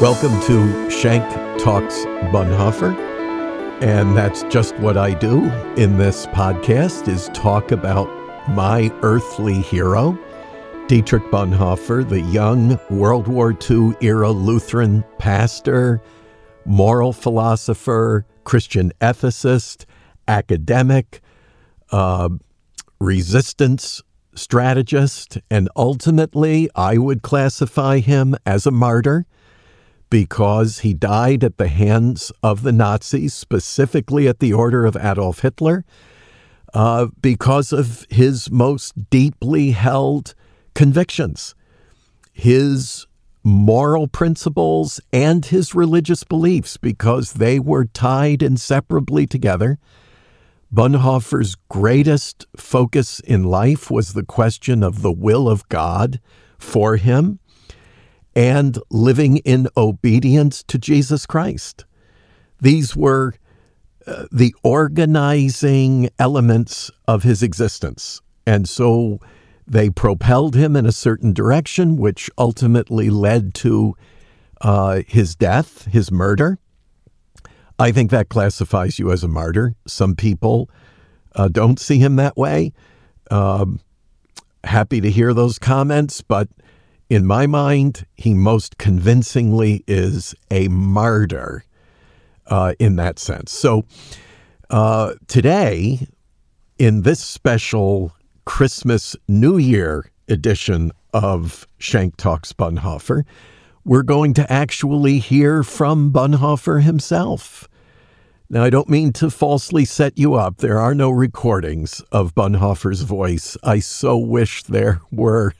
Welcome to Shank Talks Bonhoeffer. And that's just what I do in this podcast is talk about my earthly hero, Dietrich Bonhoeffer, the young World War II era Lutheran pastor, moral philosopher, Christian ethicist, academic, uh, resistance strategist, and ultimately I would classify him as a martyr because he died at the hands of the Nazis, specifically at the order of Adolf Hitler, uh, because of his most deeply held convictions, his moral principles, and his religious beliefs, because they were tied inseparably together. Bonhoeffer's greatest focus in life was the question of the will of God for him and living in obedience to Jesus Christ. These were uh, the organizing elements of his existence. And so they propelled him in a certain direction, which ultimately led to uh, his death, his murder. I think that classifies you as a martyr. Some people uh, don't see him that way. Um, happy to hear those comments, but in my mind, he most convincingly is a martyr uh, in that sense. So uh, today, in this special Christmas New Year edition of Shank Talks Bonhoeffer, we're going to actually hear from Bonhoeffer himself. Now, I don't mean to falsely set you up. There are no recordings of Bonhoeffer's voice. I so wish there were.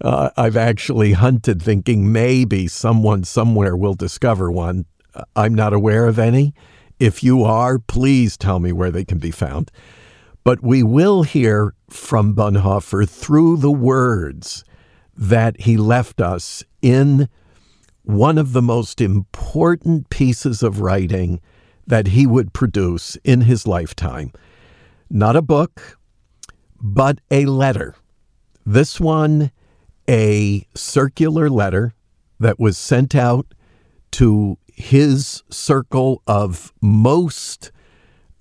Uh, I've actually hunted thinking maybe someone somewhere will discover one. Uh, I'm not aware of any. If you are, please tell me where they can be found. But we will hear from Bonhoeffer through the words that he left us in one of the most important pieces of writing that he would produce in his lifetime. Not a book, but a letter. This one a circular letter that was sent out to his circle of most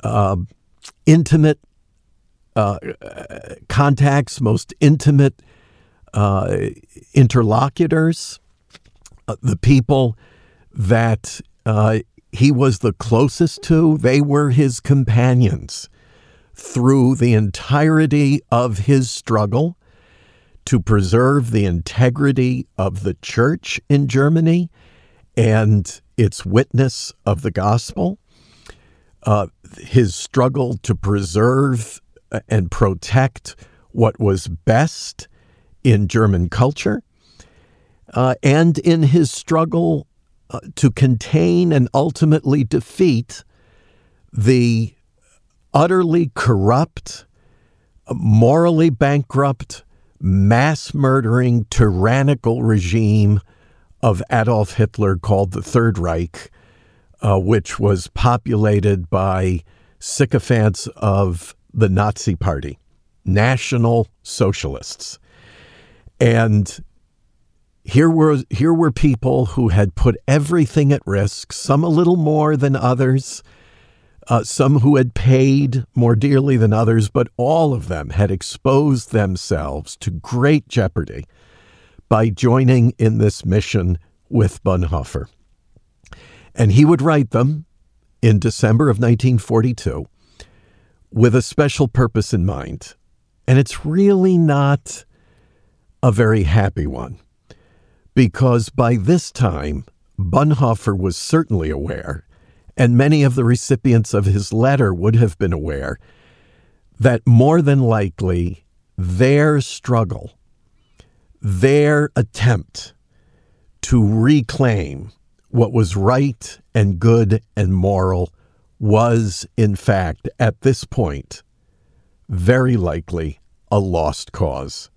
uh, intimate uh, contacts, most intimate uh, interlocutors, uh, the people that uh, he was the closest to, they were his companions through the entirety of his struggle to preserve the integrity of the church in Germany and its witness of the gospel, uh, his struggle to preserve and protect what was best in German culture, uh, and in his struggle uh, to contain and ultimately defeat the utterly corrupt, morally bankrupt, mass murdering, tyrannical regime of Adolf Hitler called the Third Reich, uh, which was populated by sycophants of the Nazi Party, National Socialists. And here were here were people who had put everything at risk, some a little more than others, uh, some who had paid more dearly than others, but all of them had exposed themselves to great jeopardy by joining in this mission with Bonhoeffer. And he would write them in December of 1942 with a special purpose in mind. And it's really not a very happy one, because by this time, Bonhoeffer was certainly aware and many of the recipients of his letter would have been aware that more than likely their struggle, their attempt to reclaim what was right and good and moral was, in fact, at this point, very likely a lost cause.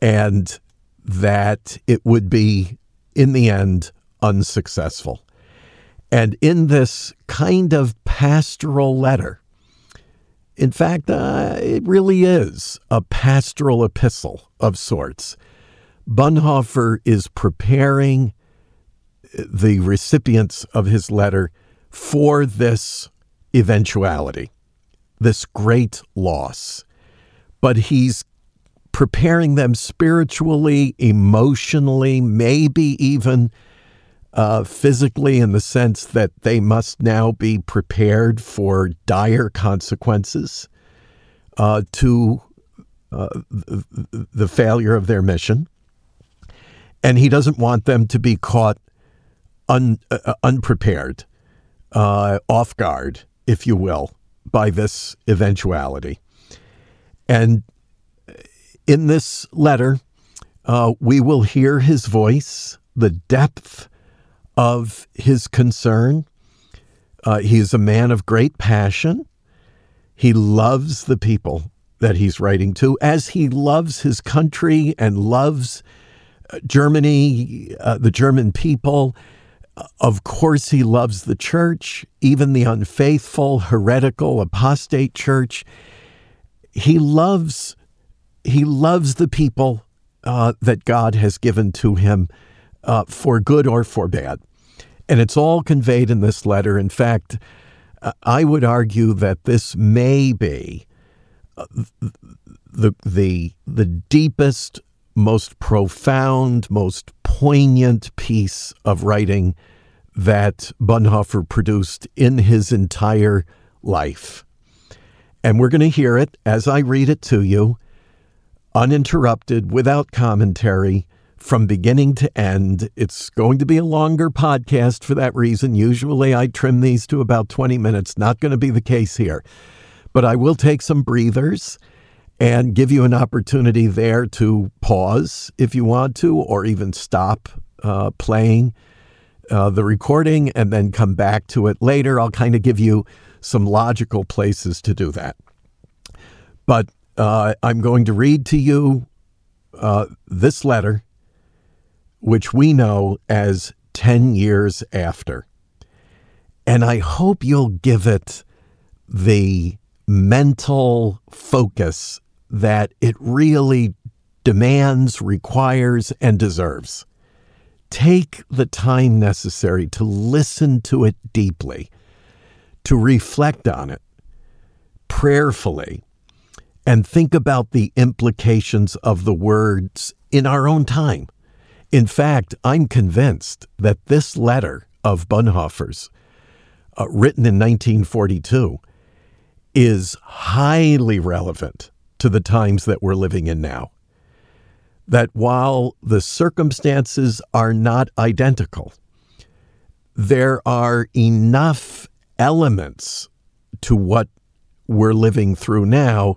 And that it would be, in the end, unsuccessful. And in this kind of pastoral letter, in fact, uh, it really is a pastoral epistle of sorts. Bonhoeffer is preparing the recipients of his letter for this eventuality, this great loss. But he's preparing them spiritually, emotionally, maybe even uh, physically, in the sense that they must now be prepared for dire consequences uh, to uh, the, failure of their mission. And he doesn't want them to be caught un, uh, unprepared, uh, off guard, if you will, by this eventuality. And in this letter, uh, we will hear his voice, the depth of his concern. Uh, he is a man of great passion. He loves the people that he's writing to, as he loves his country and loves uh, Germany, uh, the German people. Of course, he loves the church, even the unfaithful, heretical, apostate church. He loves, he loves the people uh, that God has given to him uh, for good or for bad. And it's all conveyed in this letter. In fact, I would argue that this may be uh, the, the, the deepest, most profound, most poignant piece of writing that Bonhoeffer produced in his entire life. And we're going to hear it as I read it to you, uninterrupted, without commentary, from beginning to end. It's going to be a longer podcast for that reason. Usually I trim these to about 20 minutes. Not going to be the case here. But I will take some breathers and give you an opportunity there to pause if you want to, or even stop uh, playing uh, the recording and then come back to it later. I'll kind of give you some logical places to do that. But uh, I'm going to read to you uh, this letter which we know as 10 years after. And I hope you'll give it the mental focus that it really demands, requires, and deserves. Take the time necessary to listen to it deeply, to reflect on it prayerfully, and think about the implications of the words in our own time. In fact, I'm convinced that this letter of Bonhoeffer's, uh, written in 1942, is highly relevant to the times that we're living in now. That while the circumstances are not identical, there are enough elements to what we're living through now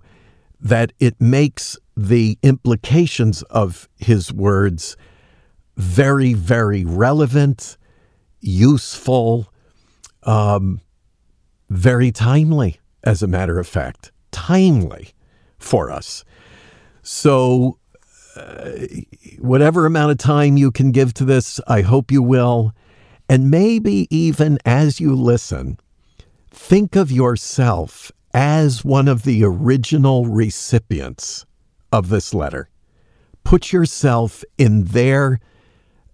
that it makes the implications of his words very, very relevant, useful, um, very timely, as a matter of fact, timely for us. So, uh, whatever amount of time you can give to this, I hope you will. And maybe even as you listen, think of yourself as one of the original recipients of this letter. Put yourself in their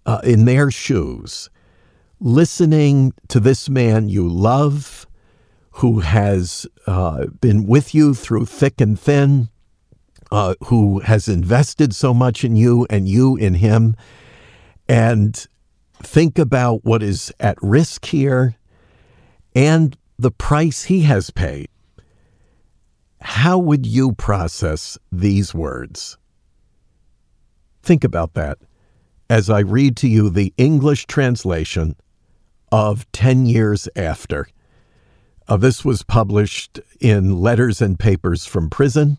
uh, in their shoes, listening to this man you love, who has uh, been with you through thick and thin, uh, who has invested so much in you and you in him, and think about what is at risk here and the price he has paid. How would you process these words? Think about that as I read to you the English translation of 10 Years After. Uh, this was published in Letters and Papers from Prison,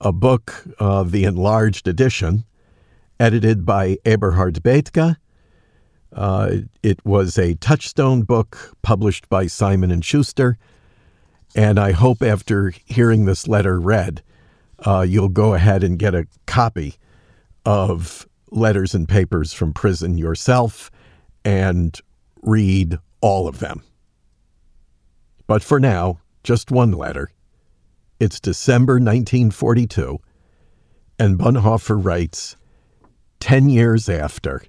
a book, uh, the enlarged edition, edited by Eberhard Bethge. Uh, it was a touchstone book published by Simon and Schuster, and I hope after hearing this letter read, uh, you'll go ahead and get a copy of letters and papers from prison yourself and read all of them. But for now, just one letter. It's December 1942, and Bonhoeffer writes 10 years after,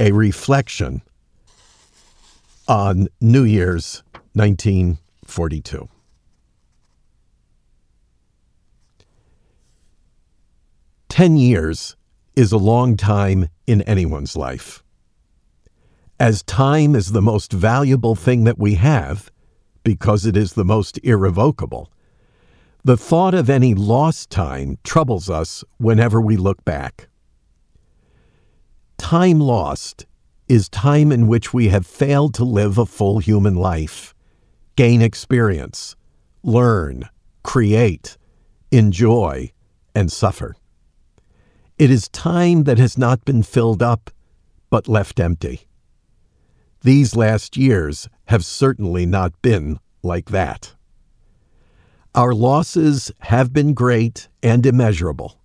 a reflection on New Year's 1942. Ten years is a long time in anyone's life. As time is the most valuable thing that we have, because it is the most irrevocable, the thought of any lost time troubles us whenever we look back. Time lost is time in which we have failed to live a full human life, gain experience, learn, create, enjoy, and suffer. It is time that has not been filled up, but left empty. These last years have certainly not been like that. Our losses have been great and immeasurable,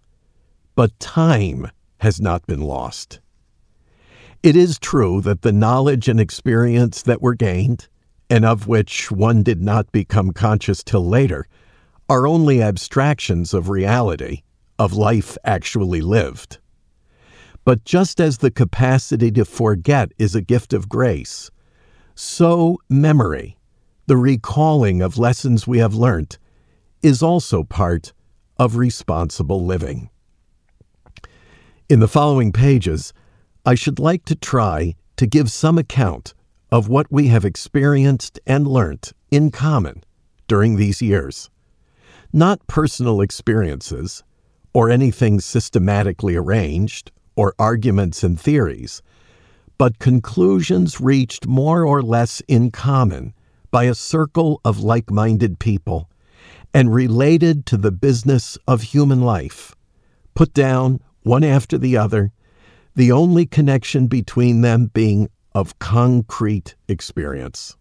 but time has not been lost. It is true that the knowledge and experience that were gained, and of which one did not become conscious till later, are only abstractions of reality of life actually lived. But just as the capacity to forget is a gift of grace, so memory, the recalling of lessons we have learnt, is also part of responsible living. In the following pages, I should like to try to give some account of what we have experienced and learnt in common during these years. Not personal experiences, or anything systematically arranged, or arguments and theories, but conclusions reached more or less in common by a circle of like minded people and related to the business of human life, put down one after the other, the only connection between them being of concrete experience.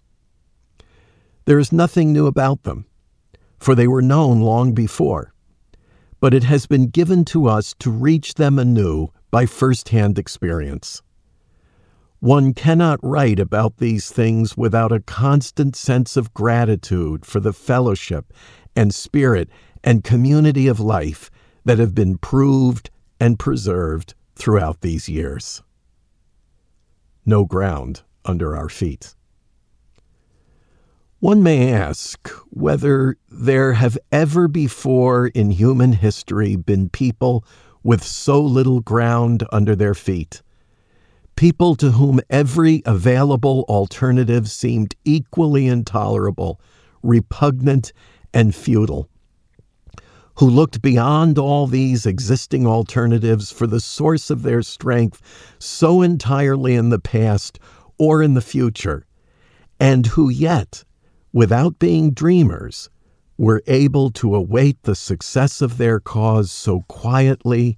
There is nothing new about them, for they were known long before but it has been given to us to reach them anew by first hand experience. One cannot write about these things without a constant sense of gratitude for the fellowship and spirit and community of life that have been proved and preserved throughout these years. No ground under our feet. One may ask whether there have ever before in human history been people with so little ground under their feet, people to whom every available alternative seemed equally intolerable, repugnant, and futile, who looked beyond all these existing alternatives for the source of their strength so entirely in the past or in the future, and who yet, without being dreamers, were able to await the success of their cause so quietly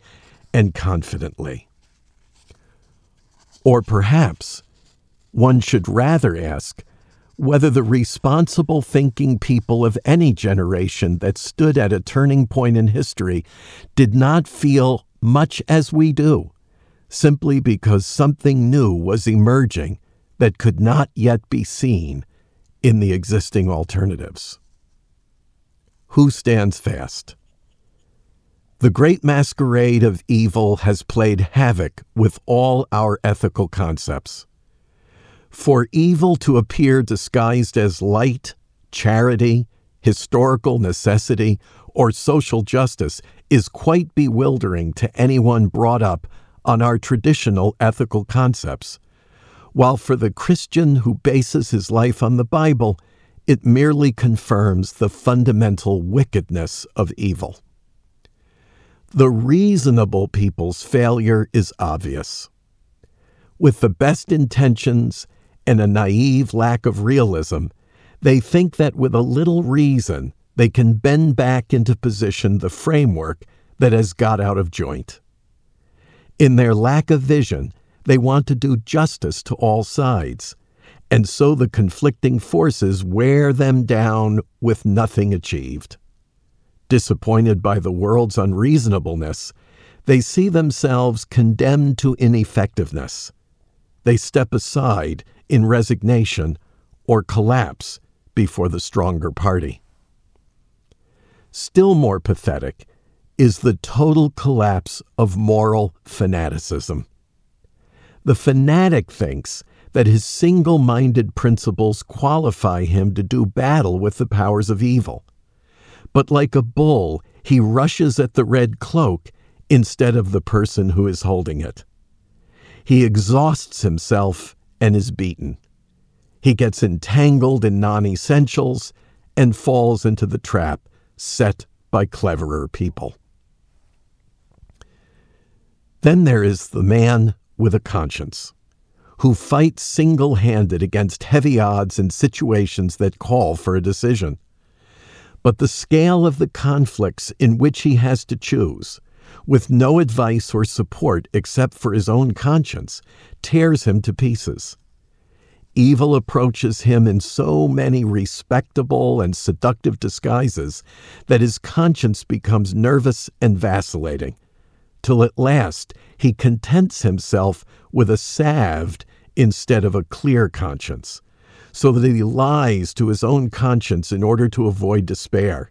and confidently. Or perhaps one should rather ask whether the responsible thinking people of any generation that stood at a turning point in history did not feel much as we do, simply because something new was emerging that could not yet be seen in the existing alternatives. Who stands fast? The great masquerade of evil has played havoc with all our ethical concepts. For evil to appear disguised as light, charity, historical necessity, or social justice is quite bewildering to anyone brought up on our traditional ethical concepts while for the Christian who bases his life on the Bible, it merely confirms the fundamental wickedness of evil. The reasonable people's failure is obvious. With the best intentions and a naive lack of realism, they think that with a little reason they can bend back into position the framework that has got out of joint. In their lack of vision, they want to do justice to all sides, and so the conflicting forces wear them down with nothing achieved. Disappointed by the world's unreasonableness, they see themselves condemned to ineffectiveness. They step aside in resignation or collapse before the stronger party. Still more pathetic is the total collapse of moral fanaticism. The fanatic thinks that his single minded principles qualify him to do battle with the powers of evil. But like a bull, he rushes at the red cloak instead of the person who is holding it. He exhausts himself and is beaten. He gets entangled in non essentials and falls into the trap set by cleverer people. Then there is the man with a conscience who fights single handed against heavy odds in situations that call for a decision. But the scale of the conflicts in which he has to choose, with no advice or support except for his own conscience, tears him to pieces. Evil approaches him in so many respectable and seductive disguises that his conscience becomes nervous and vacillating till at last he contents himself with a salved instead of a clear conscience, so that he lies to his own conscience in order to avoid despair.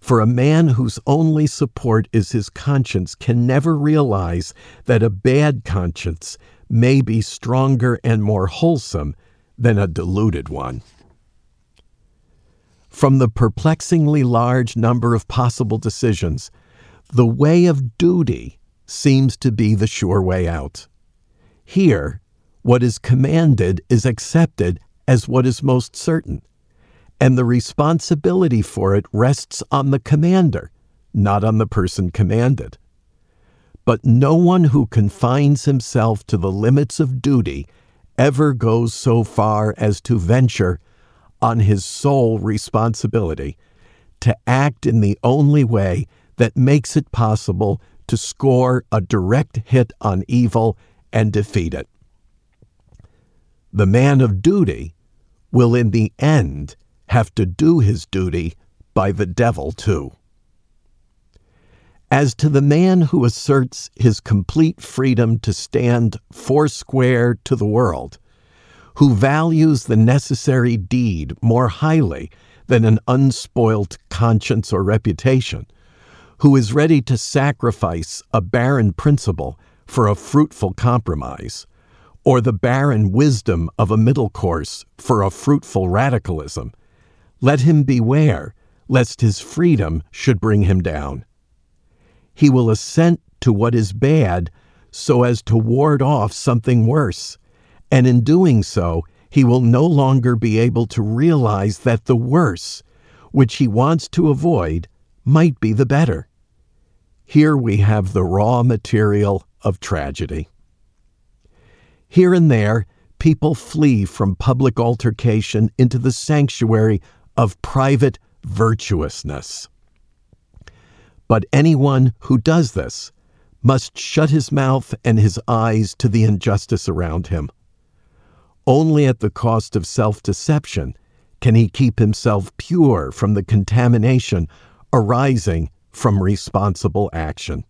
For a man whose only support is his conscience can never realize that a bad conscience may be stronger and more wholesome than a deluded one. From the perplexingly large number of possible decisions, the way of duty seems to be the sure way out. Here, what is commanded is accepted as what is most certain, and the responsibility for it rests on the commander, not on the person commanded. But no one who confines himself to the limits of duty ever goes so far as to venture on his sole responsibility to act in the only way that makes it possible to score a direct hit on evil and defeat it. The man of duty will in the end have to do his duty by the devil too. As to the man who asserts his complete freedom to stand foursquare to the world, who values the necessary deed more highly than an unspoilt conscience or reputation, who is ready to sacrifice a barren principle for a fruitful compromise, or the barren wisdom of a middle course for a fruitful radicalism, let him beware lest his freedom should bring him down. He will assent to what is bad so as to ward off something worse, and in doing so, he will no longer be able to realize that the worse, which he wants to avoid, might be the better. Here we have the raw material of tragedy. Here and there, people flee from public altercation into the sanctuary of private virtuousness. But anyone who does this must shut his mouth and his eyes to the injustice around him. Only at the cost of self deception can he keep himself pure from the contamination arising from responsible action.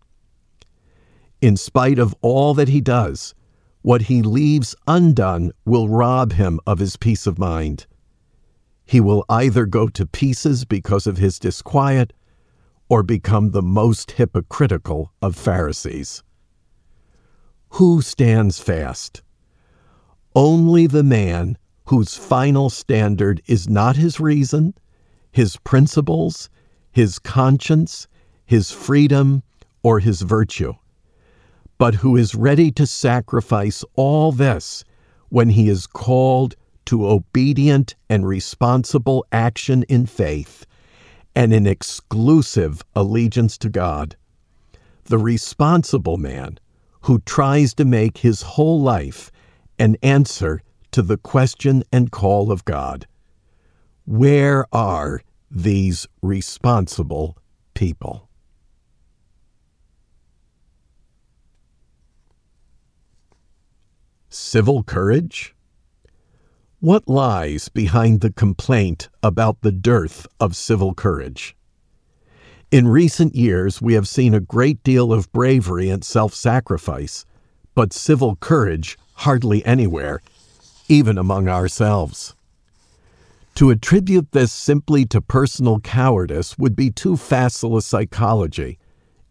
In spite of all that he does, what he leaves undone will rob him of his peace of mind. He will either go to pieces because of his disquiet or become the most hypocritical of Pharisees. Who stands fast? Only the man whose final standard is not his reason, his principles, his conscience, his freedom, or his virtue, but who is ready to sacrifice all this when he is called to obedient and responsible action in faith and in exclusive allegiance to God. The responsible man who tries to make his whole life an answer to the question and call of God. Where are these responsible people? Civil courage? What lies behind the complaint about the dearth of civil courage? In recent years, we have seen a great deal of bravery and self sacrifice, but civil courage hardly anywhere, even among ourselves. To attribute this simply to personal cowardice would be too facile a psychology.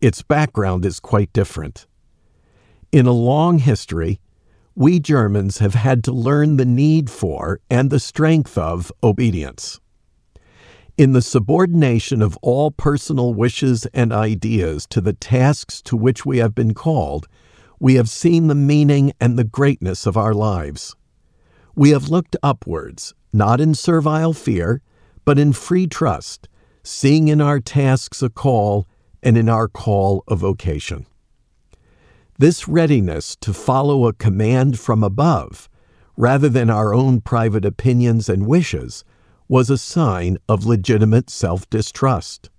Its background is quite different. In a long history, we Germans have had to learn the need for and the strength of obedience. In the subordination of all personal wishes and ideas to the tasks to which we have been called, we have seen the meaning and the greatness of our lives. We have looked upwards, not in servile fear, but in free trust, seeing in our tasks a call and in our call a vocation. This readiness to follow a command from above, rather than our own private opinions and wishes, was a sign of legitimate self distrust.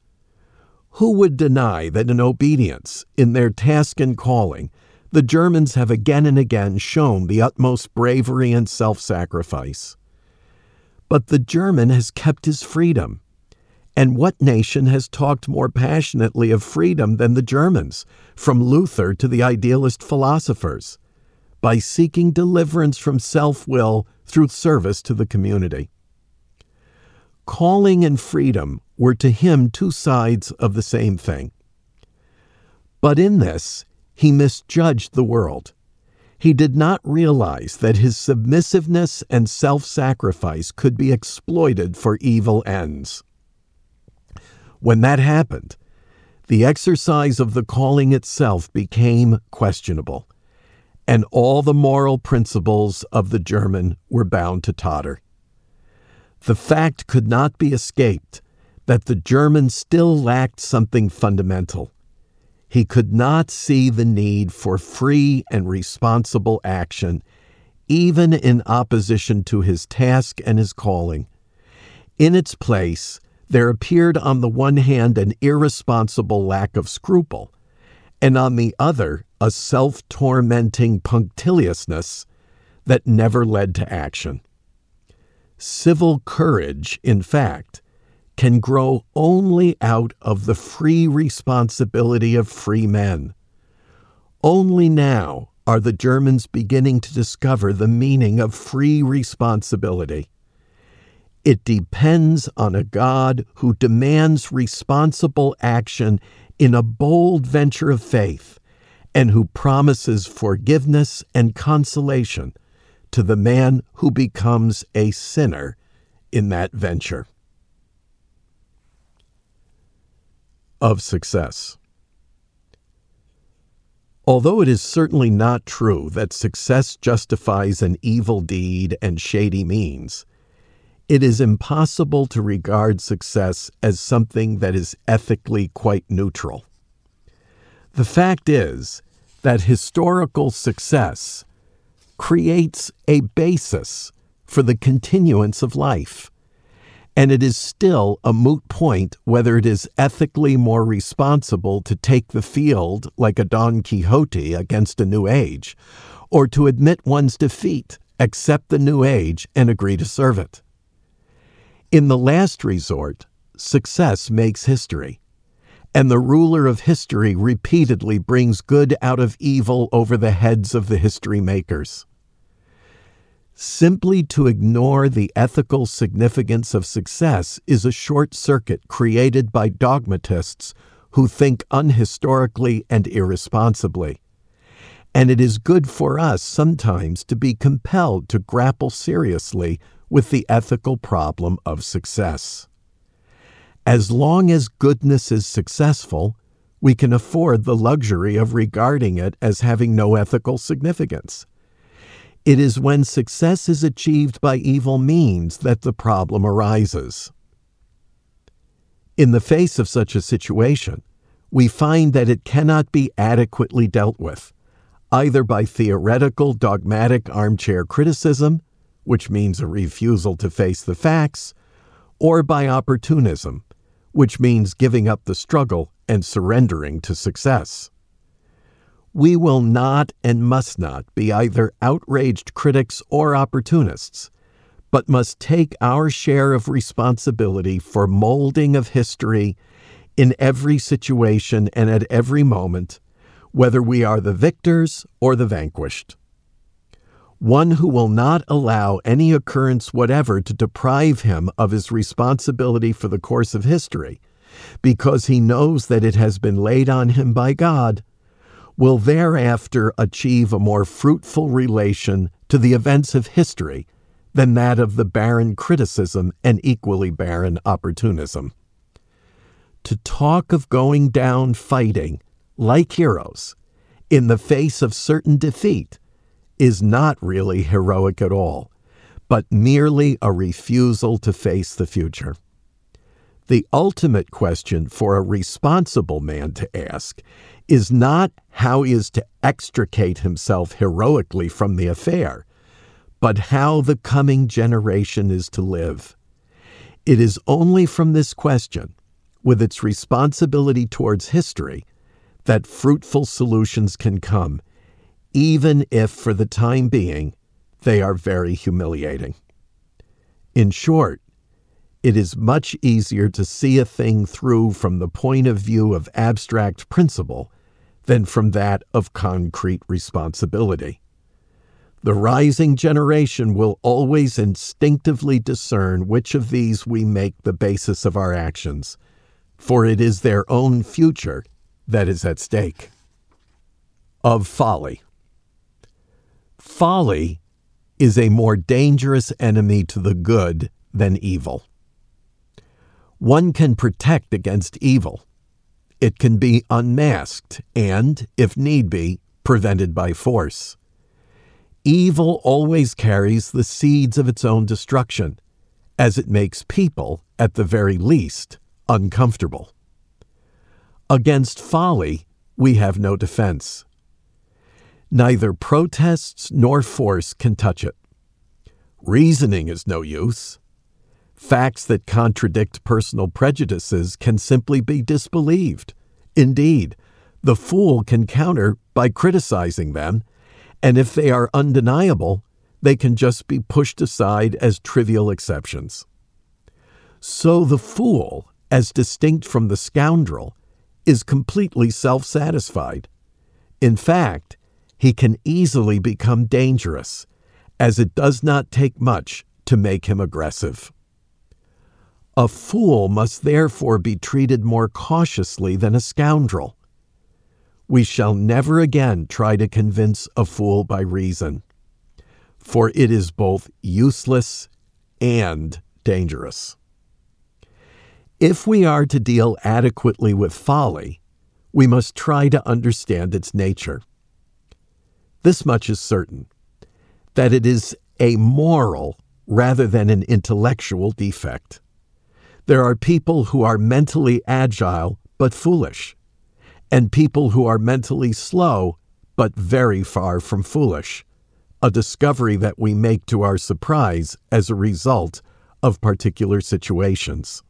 Who would deny that in obedience, in their task and calling, the Germans have again and again shown the utmost bravery and self sacrifice? But the German has kept his freedom. And what nation has talked more passionately of freedom than the Germans, from Luther to the idealist philosophers? By seeking deliverance from self will through service to the community. Calling and freedom were to him two sides of the same thing. But in this, he misjudged the world. He did not realize that his submissiveness and self sacrifice could be exploited for evil ends. When that happened, the exercise of the calling itself became questionable, and all the moral principles of the German were bound to totter. The fact could not be escaped that the German still lacked something fundamental. He could not see the need for free and responsible action, even in opposition to his task and his calling. In its place, there appeared on the one hand an irresponsible lack of scruple, and on the other a self tormenting punctiliousness that never led to action. Civil courage, in fact, can grow only out of the free responsibility of free men. Only now are the Germans beginning to discover the meaning of free responsibility. It depends on a God who demands responsible action in a bold venture of faith and who promises forgiveness and consolation to the man who becomes a sinner in that venture. Of success. Although it is certainly not true that success justifies an evil deed and shady means, it is impossible to regard success as something that is ethically quite neutral. The fact is that historical success creates a basis for the continuance of life. And it is still a moot point whether it is ethically more responsible to take the field like a Don Quixote against a new age, or to admit one's defeat, accept the new age, and agree to serve it. In the last resort, success makes history and the ruler of history repeatedly brings good out of evil over the heads of the history makers. Simply to ignore the ethical significance of success is a short circuit created by dogmatists who think unhistorically and irresponsibly. And it is good for us sometimes to be compelled to grapple seriously with the ethical problem of success. As long as goodness is successful, we can afford the luxury of regarding it as having no ethical significance. It is when success is achieved by evil means that the problem arises. In the face of such a situation, we find that it cannot be adequately dealt with, either by theoretical dogmatic armchair criticism, which means a refusal to face the facts, or by opportunism, which means giving up the struggle and surrendering to success. We will not and must not be either outraged critics or opportunists, but must take our share of responsibility for molding of history in every situation and at every moment, whether we are the victors or the vanquished. One who will not allow any occurrence whatever to deprive him of his responsibility for the course of history, because he knows that it has been laid on him by God, will thereafter achieve a more fruitful relation to the events of history than that of the barren criticism and equally barren opportunism. To talk of going down fighting like heroes in the face of certain defeat is not really heroic at all, but merely a refusal to face the future. The ultimate question for a responsible man to ask is not how he is to extricate himself heroically from the affair, but how the coming generation is to live. It is only from this question, with its responsibility towards history, that fruitful solutions can come, even if for the time being they are very humiliating. In short, it is much easier to see a thing through from the point of view of abstract principle than from that of concrete responsibility. The rising generation will always instinctively discern which of these we make the basis of our actions, for it is their own future that is at stake. Of folly. Folly is a more dangerous enemy to the good than evil. One can protect against evil. It can be unmasked and, if need be, prevented by force. Evil always carries the seeds of its own destruction, as it makes people, at the very least, uncomfortable. Against folly, we have no defense. Neither protests nor force can touch it. Reasoning is no use. Facts that contradict personal prejudices can simply be disbelieved. Indeed, the fool can counter by criticizing them and if they are undeniable, they can just be pushed aside as trivial exceptions. So the fool, as distinct from the scoundrel, is completely self satisfied. In fact, he can easily become dangerous, as it does not take much to make him aggressive. A fool must therefore be treated more cautiously than a scoundrel. We shall never again try to convince a fool by reason, for it is both useless and dangerous. If we are to deal adequately with folly, we must try to understand its nature. This much is certain that it is a moral rather than an intellectual defect. There are people who are mentally agile but foolish and people who are mentally slow but very far from foolish, a discovery that we make to our surprise as a result of particular situations.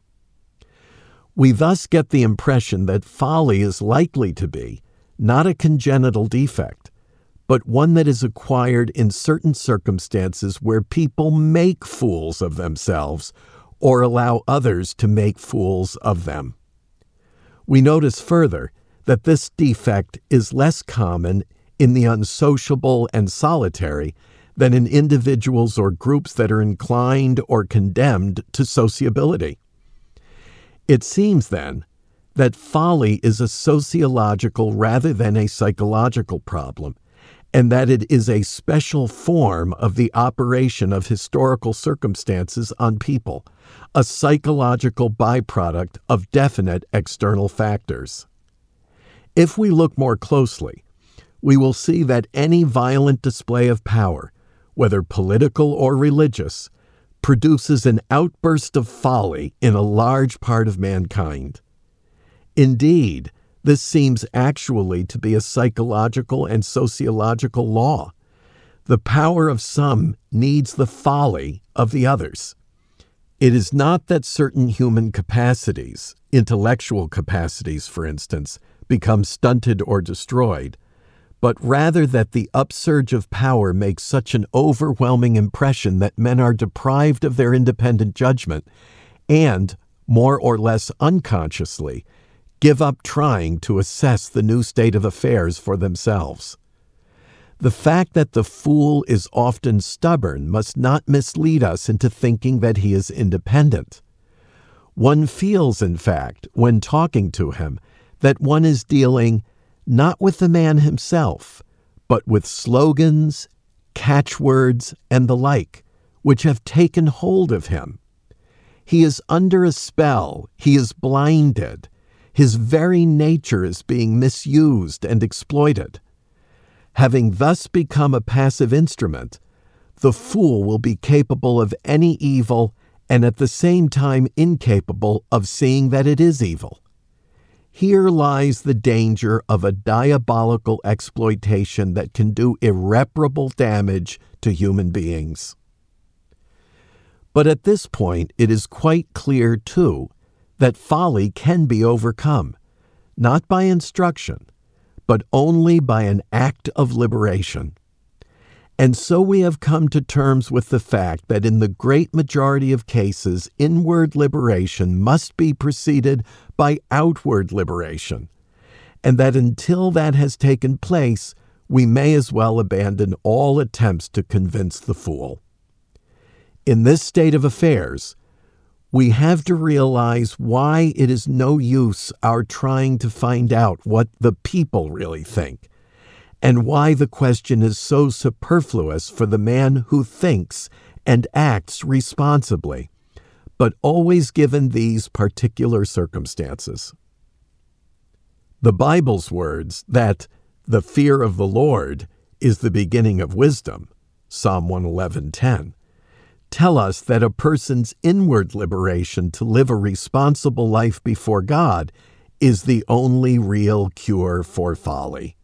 We thus get the impression that folly is likely to be not a congenital defect, but one that is acquired in certain circumstances where people make fools of themselves or allow others to make fools of them. We notice further that this defect is less common in the unsociable and solitary than in individuals or groups that are inclined or condemned to sociability. It seems, then, that folly is a sociological rather than a psychological problem, and that it is a special form of the operation of historical circumstances on people, a psychological byproduct of definite external factors. If we look more closely, we will see that any violent display of power, whether political or religious, produces an outburst of folly in a large part of mankind. Indeed, this seems actually to be a psychological and sociological law. The power of some needs the folly of the others. It is not that certain human capacities, intellectual capacities, for instance, become stunted or destroyed, but rather that the upsurge of power makes such an overwhelming impression that men are deprived of their independent judgment and, more or less unconsciously, give up trying to assess the new state of affairs for themselves. The fact that the fool is often stubborn must not mislead us into thinking that he is independent. One feels, in fact, when talking to him, that one is dealing not with the man himself, but with slogans, catchwords, and the like, which have taken hold of him. He is under a spell, he is blinded, his very nature is being misused and exploited. Having thus become a passive instrument, the fool will be capable of any evil and at the same time incapable of seeing that it is evil. Here lies the danger of a diabolical exploitation that can do irreparable damage to human beings. But at this point, it is quite clear, too, that folly can be overcome, not by instruction, but only by an act of liberation. And so we have come to terms with the fact that in the great majority of cases, inward liberation must be preceded by outward liberation, and that until that has taken place, we may as well abandon all attempts to convince the fool. In this state of affairs, we have to realize why it is no use our trying to find out what the people really think and why the question is so superfluous for the man who thinks and acts responsibly, but always given these particular circumstances. The Bible's words that the fear of the Lord is the beginning of wisdom, Psalm 111:10, tell us that a person's inward liberation to live a responsible life before God is the only real cure for folly.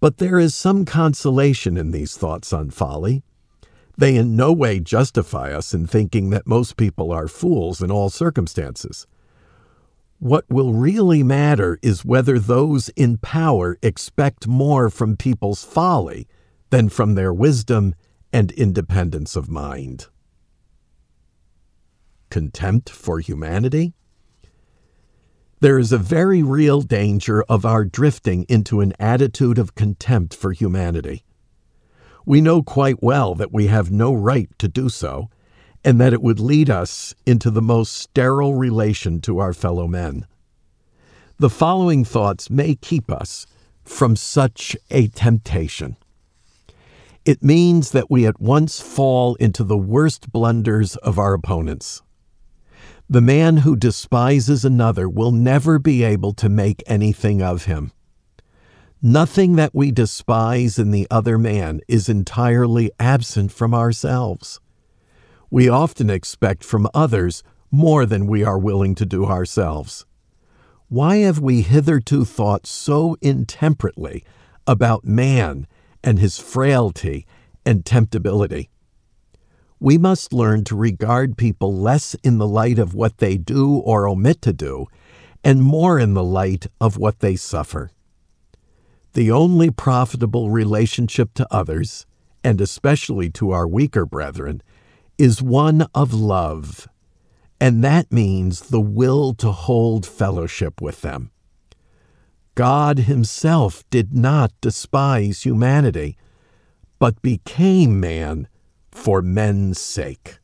But there is some consolation in these thoughts on folly. They in no way justify us in thinking that most people are fools in all circumstances. What will really matter is whether those in power expect more from people's folly than from their wisdom and independence of mind. Contempt for humanity? There is a very real danger of our drifting into an attitude of contempt for humanity. We know quite well that we have no right to do so, and that it would lead us into the most sterile relation to our fellow men. The following thoughts may keep us from such a temptation. It means that we at once fall into the worst blunders of our opponents. The man who despises another will never be able to make anything of him. Nothing that we despise in the other man is entirely absent from ourselves. We often expect from others more than we are willing to do ourselves. Why have we hitherto thought so intemperately about man and his frailty and temptability? we must learn to regard people less in the light of what they do or omit to do, and more in the light of what they suffer. The only profitable relationship to others, and especially to our weaker brethren, is one of love, and that means the will to hold fellowship with them. God Himself did not despise humanity, but became man for men's sake.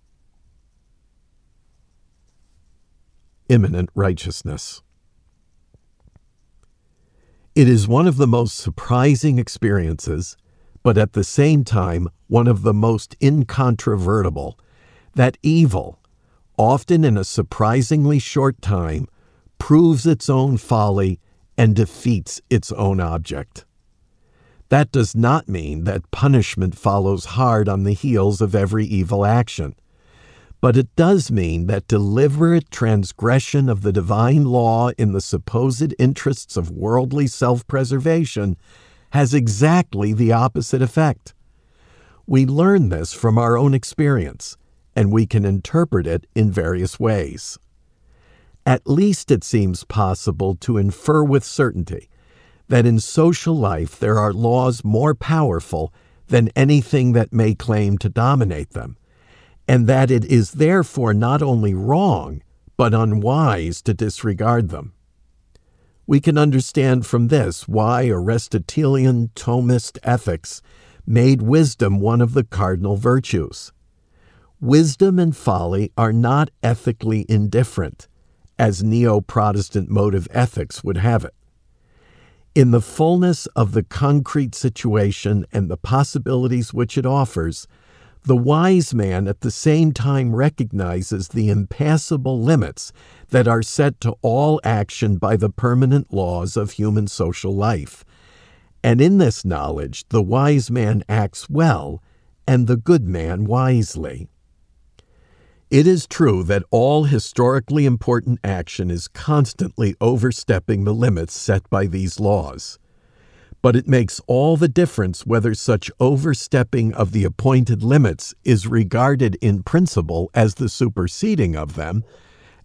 Immanent righteousness. It is one of the most surprising experiences, but at the same time, one of the most incontrovertible, that evil, often in a surprisingly short time, proves its own folly and defeats its own object. That does not mean that punishment follows hard on the heels of every evil action. But it does mean that deliberate transgression of the divine law in the supposed interests of worldly self preservation has exactly the opposite effect. We learn this from our own experience, and we can interpret it in various ways. At least it seems possible to infer with certainty that in social life there are laws more powerful than anything that may claim to dominate them, and that it is therefore not only wrong, but unwise to disregard them. We can understand from this why Aristotelian Thomist ethics made wisdom one of the cardinal virtues. Wisdom and folly are not ethically indifferent, as neo Protestant motive ethics would have it. In the fullness of the concrete situation and the possibilities which it offers, the wise man at the same time recognizes the impassable limits that are set to all action by the permanent laws of human social life. And in this knowledge, the wise man acts well, and the good man wisely. It is true that all historically important action is constantly overstepping the limits set by these laws. But it makes all the difference whether such overstepping of the appointed limits is regarded in principle as the superseding of them,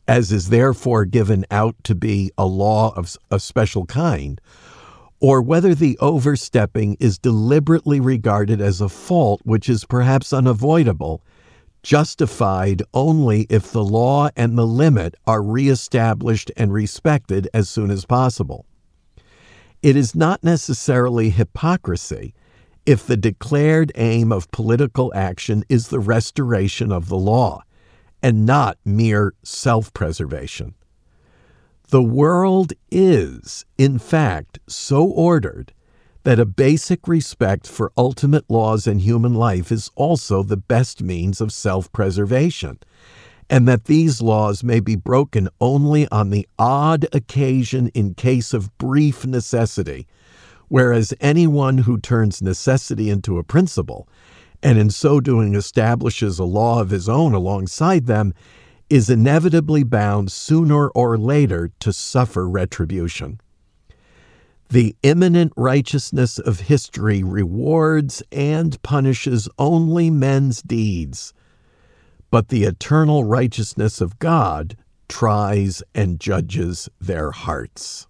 as is therefore given out to be a law of a special kind, or whether the overstepping is deliberately regarded as a fault which is perhaps unavoidable, justified only if the law and the limit are reestablished and respected as soon as possible. It is not necessarily hypocrisy if the declared aim of political action is the restoration of the law and not mere self preservation. The world is, in fact, so ordered that a basic respect for ultimate laws in human life is also the best means of self preservation and that these laws may be broken only on the odd occasion in case of brief necessity, whereas anyone who turns necessity into a principle, and in so doing establishes a law of his own alongside them, is inevitably bound sooner or later to suffer retribution. The immanent righteousness of history rewards and punishes only men's deeds but the eternal righteousness of God tries and judges their hearts.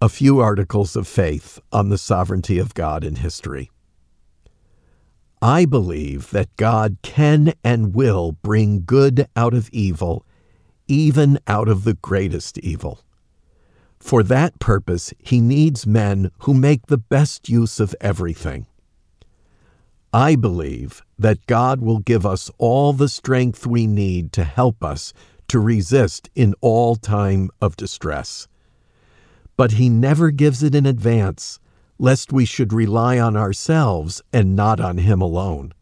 A few articles of faith on the sovereignty of God in history. I believe that God can and will bring good out of evil, even out of the greatest evil. For that purpose, he needs men who make the best use of everything. I believe that God will give us all the strength we need to help us to resist in all time of distress. But He never gives it in advance, lest we should rely on ourselves and not on Him alone.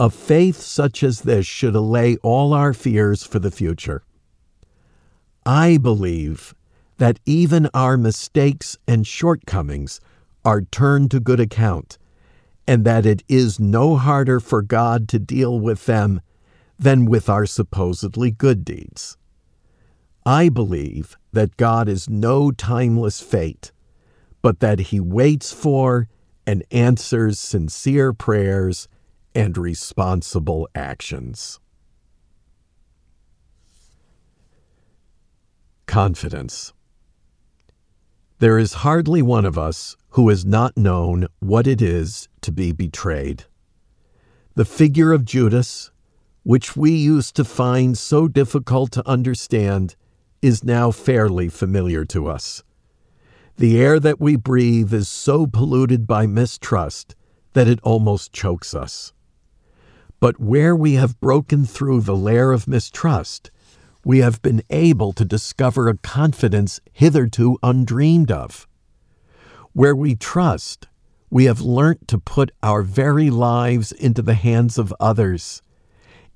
A faith such as this should allay all our fears for the future. I believe that even our mistakes and shortcomings are turned to good account and that it is no harder for God to deal with them than with our supposedly good deeds. I believe that God is no timeless fate, but that He waits for and answers sincere prayers and responsible actions. Confidence. There is hardly one of us who has not known what it is to be betrayed. The figure of Judas, which we used to find so difficult to understand, is now fairly familiar to us. The air that we breathe is so polluted by mistrust that it almost chokes us. But where we have broken through the layer of mistrust, we have been able to discover a confidence hitherto undreamed of. Where we trust, we have learnt to put our very lives into the hands of others.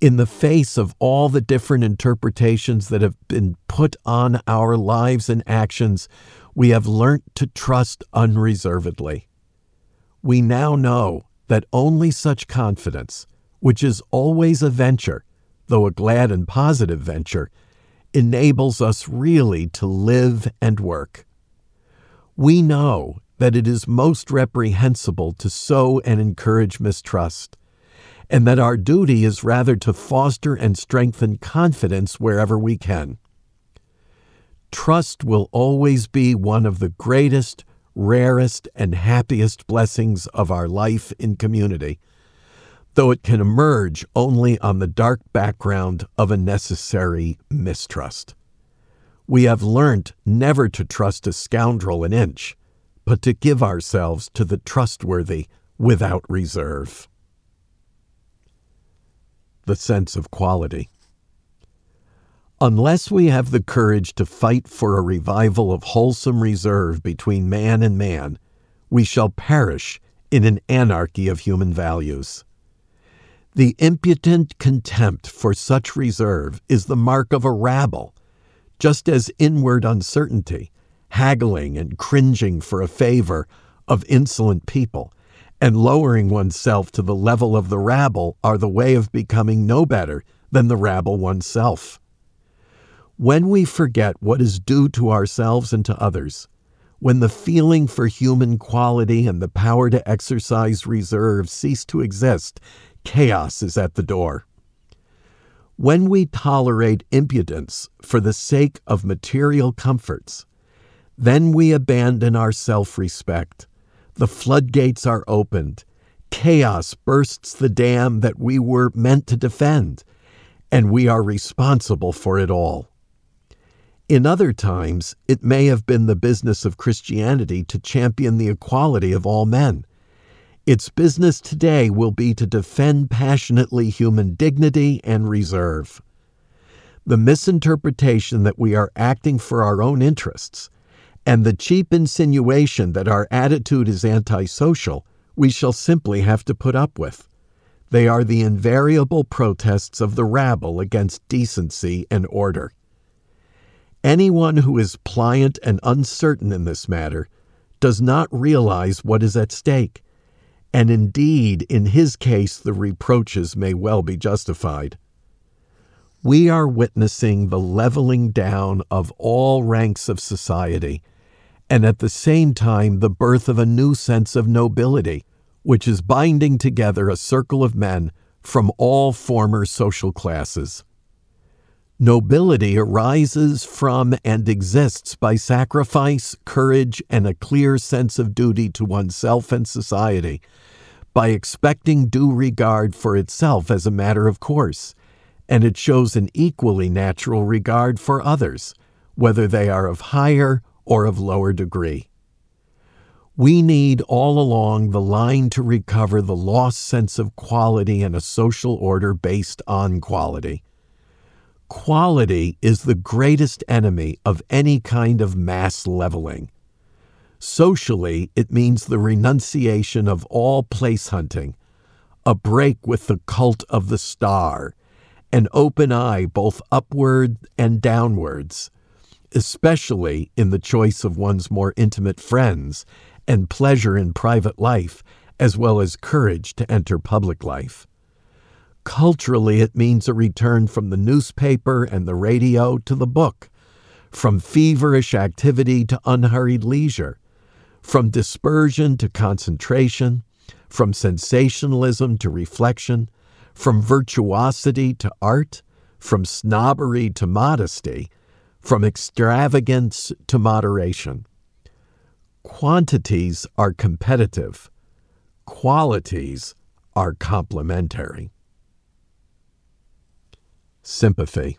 In the face of all the different interpretations that have been put on our lives and actions, we have learnt to trust unreservedly. We now know that only such confidence, which is always a venture, though a glad and positive venture, enables us really to live and work. We know that it is most reprehensible to sow and encourage mistrust, and that our duty is rather to foster and strengthen confidence wherever we can. Trust will always be one of the greatest, rarest, and happiest blessings of our life in community, though it can emerge only on the dark background of a necessary mistrust. We have learnt never to trust a scoundrel an inch but to give ourselves to the trustworthy without reserve. The sense of quality. Unless we have the courage to fight for a revival of wholesome reserve between man and man, we shall perish in an anarchy of human values. The impudent contempt for such reserve is the mark of a rabble, just as inward uncertainty, haggling and cringing for a favor of insolent people, and lowering oneself to the level of the rabble are the way of becoming no better than the rabble oneself. When we forget what is due to ourselves and to others, when the feeling for human quality and the power to exercise reserve cease to exist, chaos is at the door. When we tolerate impudence for the sake of material comforts, then we abandon our self respect. The floodgates are opened. Chaos bursts the dam that we were meant to defend, and we are responsible for it all. In other times, it may have been the business of Christianity to champion the equality of all men. Its business today will be to defend passionately human dignity and reserve. The misinterpretation that we are acting for our own interests, and the cheap insinuation that our attitude is antisocial, we shall simply have to put up with. They are the invariable protests of the rabble against decency and order. Anyone who is pliant and uncertain in this matter does not realize what is at stake, and indeed, in his case, the reproaches may well be justified. We are witnessing the leveling down of all ranks of society, and at the same time, the birth of a new sense of nobility, which is binding together a circle of men from all former social classes. Nobility arises from and exists by sacrifice, courage, and a clear sense of duty to oneself and society, by expecting due regard for itself as a matter of course, and it shows an equally natural regard for others, whether they are of higher or of lower degree. We need all along the line to recover the lost sense of quality in a social order based on quality. Quality is the greatest enemy of any kind of mass leveling. Socially, it means the renunciation of all place hunting, a break with the cult of the star, an open eye both upward and downwards, especially in the choice of one's more intimate friends, and pleasure in private life, as well as courage to enter public life. Culturally, it means a return from the newspaper and the radio to the book, from feverish activity to unhurried leisure, from dispersion to concentration, from sensationalism to reflection, from virtuosity to art, from snobbery to modesty, from extravagance to moderation. Quantities are competitive, qualities are complementary sympathy.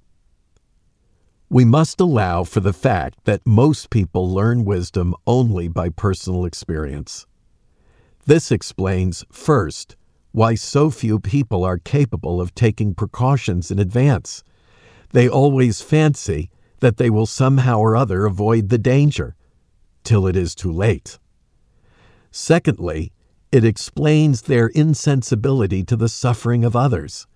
We must allow for the fact that most people learn wisdom only by personal experience. This explains, first, why so few people are capable of taking precautions in advance. They always fancy that they will somehow or other avoid the danger, till it is too late. Secondly, it explains their insensibility to the suffering of others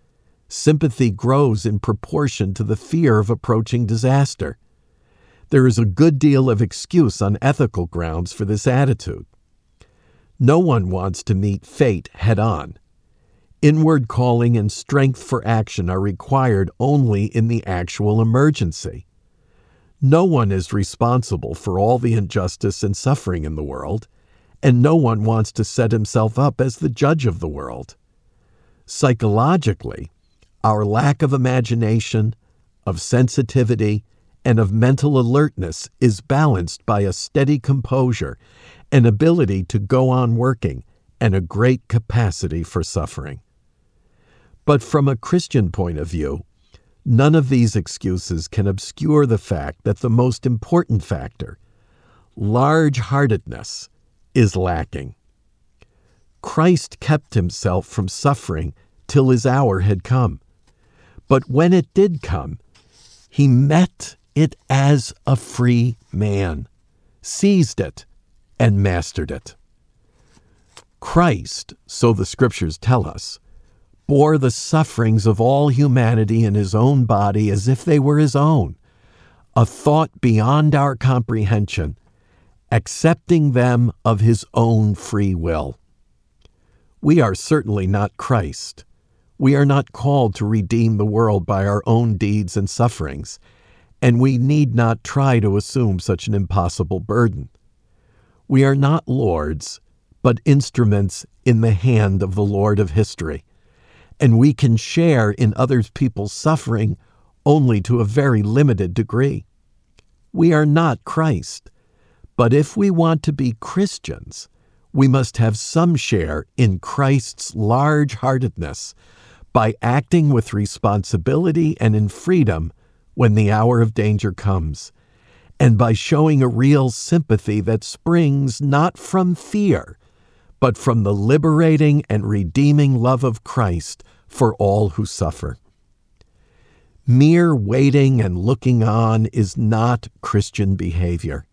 sympathy grows in proportion to the fear of approaching disaster. There is a good deal of excuse on ethical grounds for this attitude. No one wants to meet fate head on. Inward calling and strength for action are required only in the actual emergency. No one is responsible for all the injustice and suffering in the world, and no one wants to set himself up as the judge of the world. Psychologically, our lack of imagination, of sensitivity, and of mental alertness is balanced by a steady composure, an ability to go on working, and a great capacity for suffering. But from a Christian point of view, none of these excuses can obscure the fact that the most important factor, large heartedness, is lacking. Christ kept himself from suffering till his hour had come. But when it did come, He met it as a free man, seized it, and mastered it. Christ, so the scriptures tell us, bore the sufferings of all humanity in his own body as if they were his own, a thought beyond our comprehension, accepting them of his own free will. We are certainly not Christ. We are not called to redeem the world by our own deeds and sufferings, and we need not try to assume such an impossible burden. We are not lords, but instruments in the hand of the Lord of history, and we can share in other people's suffering only to a very limited degree. We are not Christ, but if we want to be Christians, we must have some share in Christ's large heartedness by acting with responsibility and in freedom when the hour of danger comes, and by showing a real sympathy that springs not from fear, but from the liberating and redeeming love of Christ for all who suffer. Mere waiting and looking on is not Christian behavior.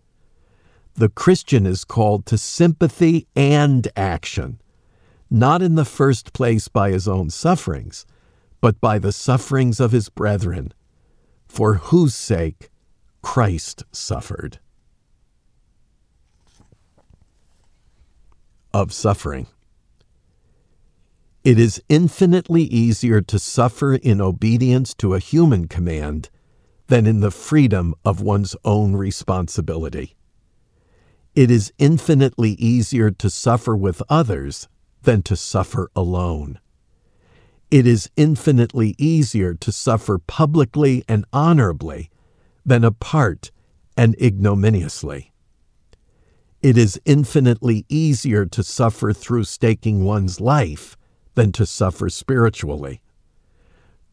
The Christian is called to sympathy and action, not in the first place by his own sufferings, but by the sufferings of his brethren, for whose sake Christ suffered. Of suffering. It is infinitely easier to suffer in obedience to a human command than in the freedom of one's own responsibility. It is infinitely easier to suffer with others than to suffer alone. It is infinitely easier to suffer publicly and honorably than apart and ignominiously. It is infinitely easier to suffer through staking one's life than to suffer spiritually.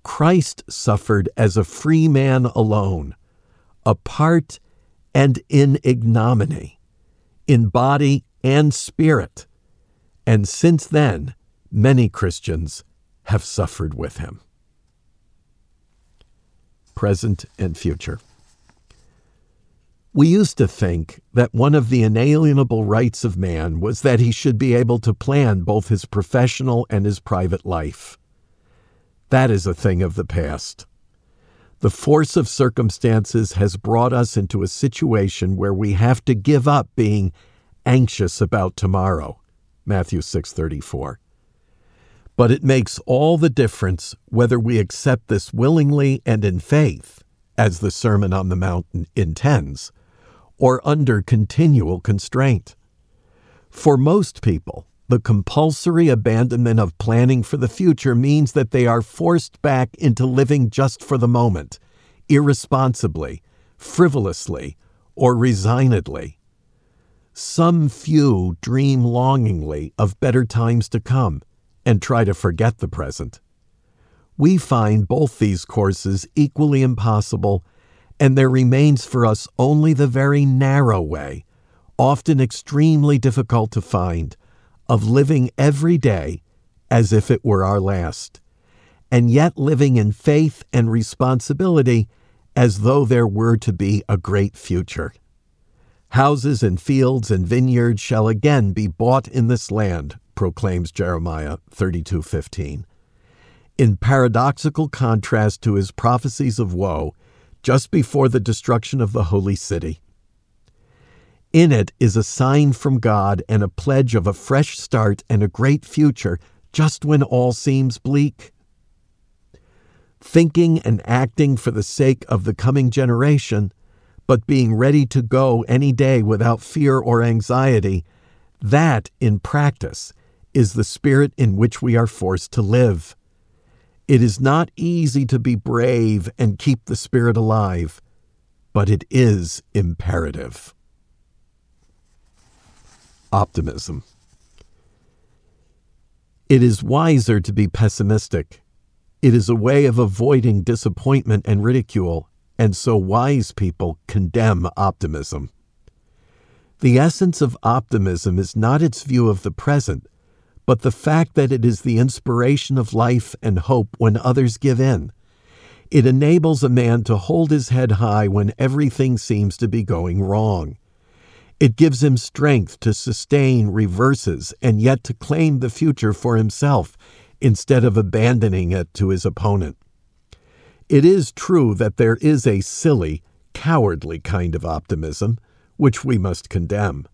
Christ suffered as a free man alone, apart and in ignominy, in body and spirit. And since then, many Christians have suffered with him. Present and future. We used to think that one of the inalienable rights of man was that he should be able to plan both his professional and his private life. That is a thing of the past. The force of circumstances has brought us into a situation where we have to give up being anxious about tomorrow. Matthew 6:34. But it makes all the difference whether we accept this willingly and in faith, as the Sermon on the Mount intends, or under continual constraint. For most people, the compulsory abandonment of planning for the future means that they are forced back into living just for the moment, irresponsibly, frivolously, or resignedly. Some few dream longingly of better times to come and try to forget the present. We find both these courses equally impossible and there remains for us only the very narrow way, often extremely difficult to find, of living every day as if it were our last, and yet living in faith and responsibility as though there were to be a great future. Houses and fields and vineyards shall again be bought in this land, proclaims Jeremiah 32:15. In paradoxical contrast to his prophecies of woe, just before the destruction of the holy city. In it is a sign from God and a pledge of a fresh start and a great future just when all seems bleak. Thinking and acting for the sake of the coming generation, but being ready to go any day without fear or anxiety, that, in practice, is the spirit in which we are forced to live. It is not easy to be brave and keep the spirit alive, but it is imperative. Optimism. It is wiser to be pessimistic. It is a way of avoiding disappointment and ridicule, and so wise people condemn optimism. The essence of optimism is not its view of the present, but the fact that it is the inspiration of life and hope when others give in. It enables a man to hold his head high when everything seems to be going wrong. It gives him strength to sustain reverses and yet to claim the future for himself instead of abandoning it to his opponent. It is true that there is a silly, cowardly kind of optimism, which we must condemn.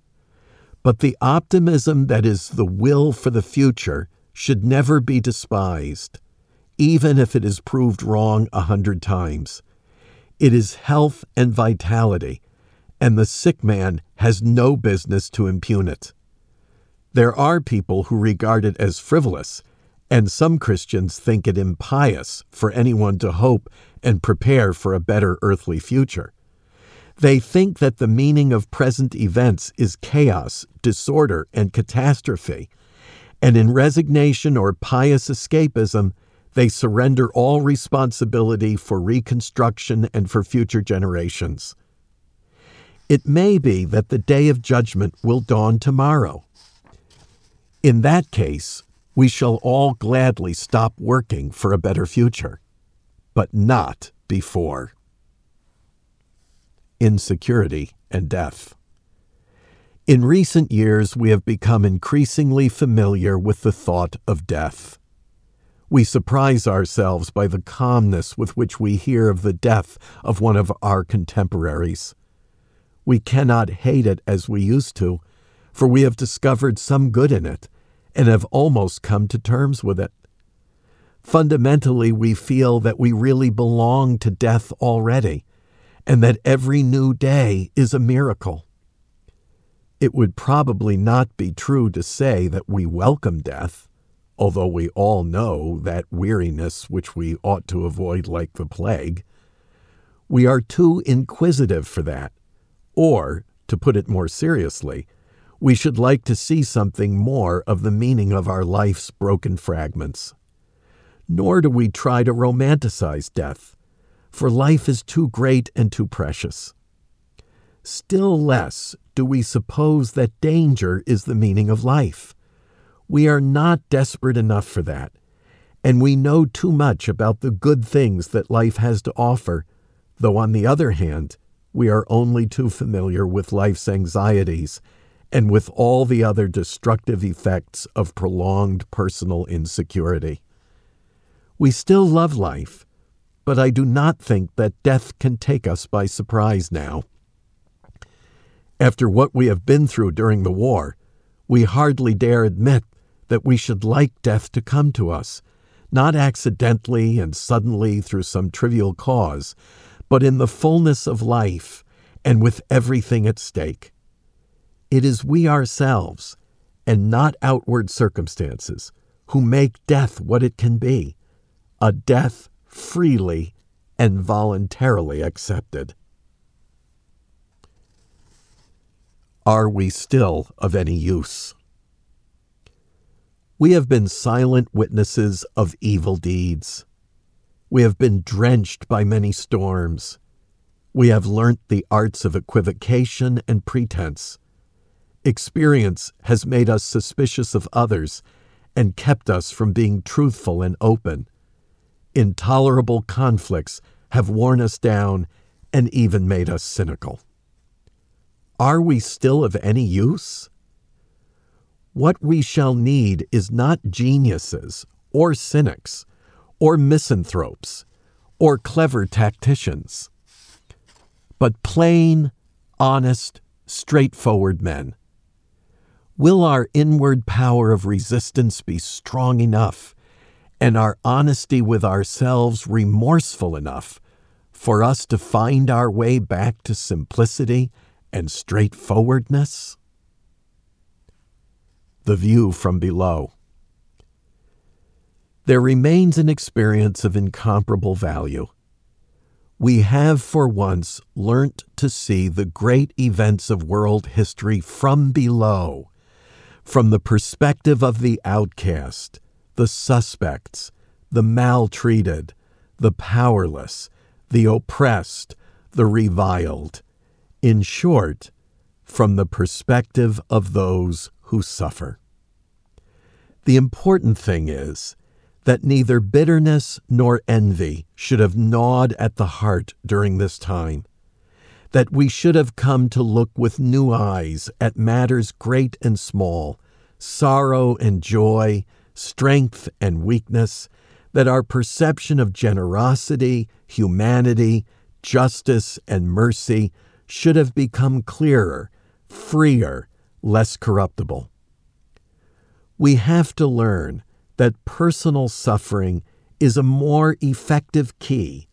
But the optimism that is the will for the future should never be despised even if it is proved wrong a hundred times. It is health and vitality, and the sick man has no business to impugn it. There are people who regard it as frivolous, and some Christians think it impious for anyone to hope and prepare for a better earthly future. They think that the meaning of present events is chaos, disorder, and catastrophe, and in resignation or pious escapism, they surrender all responsibility for reconstruction and for future generations. It may be that the day of judgment will dawn tomorrow. In that case, we shall all gladly stop working for a better future, but not before. Insecurity and death. In recent years, we have become increasingly familiar with the thought of death. We surprise ourselves by the calmness with which we hear of the death of one of our contemporaries. We cannot hate it as we used to, for we have discovered some good in it and have almost come to terms with it. Fundamentally, we feel that we really belong to death already, and that every new day is a miracle. It would probably not be true to say that we welcome death although we all know that weariness which we ought to avoid like the plague. We are too inquisitive for that. Or, to put it more seriously, we should like to see something more of the meaning of our life's broken fragments. Nor do we try to romanticize death, for life is too great and too precious. Still less do we suppose that danger is the meaning of life we are not desperate enough for that, and we know too much about the good things that life has to offer, though on the other hand, we are only too familiar with life's anxieties and with all the other destructive effects of prolonged personal insecurity. We still love life, but I do not think that death can take us by surprise now. After what we have been through during the war, we hardly dare admit that we should like death to come to us, not accidentally and suddenly through some trivial cause, but in the fullness of life and with everything at stake. It is we ourselves, and not outward circumstances, who make death what it can be a death freely and voluntarily accepted. Are we still of any use? We have been silent witnesses of evil deeds. We have been drenched by many storms. We have learnt the arts of equivocation and pretense. Experience has made us suspicious of others and kept us from being truthful and open. Intolerable conflicts have worn us down and even made us cynical. Are we still of any use? What we shall need is not geniuses or cynics or misanthropes or clever tacticians, but plain, honest, straightforward men. Will our inward power of resistance be strong enough and our honesty with ourselves remorseful enough for us to find our way back to simplicity and straightforwardness? the view from below. There remains an experience of incomparable value. We have for once learnt to see the great events of world history from below, from the perspective of the outcast, the suspects, the maltreated, the powerless, the oppressed, the reviled. In short, from the perspective of those who suffer. The important thing is that neither bitterness nor envy should have gnawed at the heart during this time, that we should have come to look with new eyes at matters great and small, sorrow and joy, strength and weakness, that our perception of generosity, humanity, justice, and mercy should have become clearer, freer, less corruptible. We have to learn that personal suffering is a more effective key,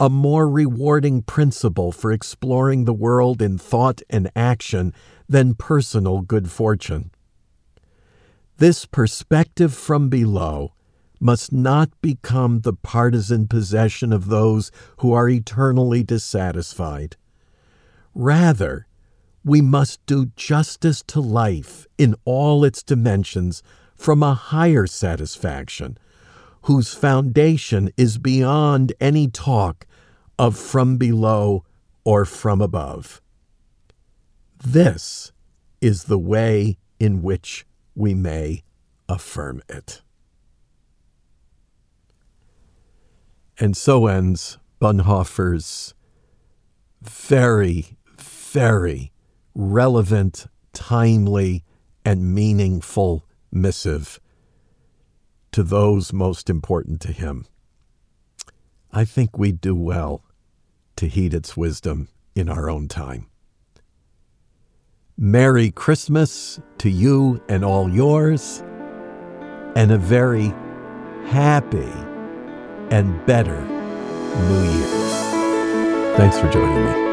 a more rewarding principle for exploring the world in thought and action than personal good fortune. This perspective from below must not become the partisan possession of those who are eternally dissatisfied. Rather, we must do justice to life in all its dimensions from a higher satisfaction, whose foundation is beyond any talk of from below or from above. This is the way in which we may affirm it. And so ends Bonhoeffer's very, very relevant, timely, and meaningful missive to those most important to him. I think we do well to heed its wisdom in our own time. Merry Christmas to you and all yours, and a very happy and better New Year. Thanks for joining me.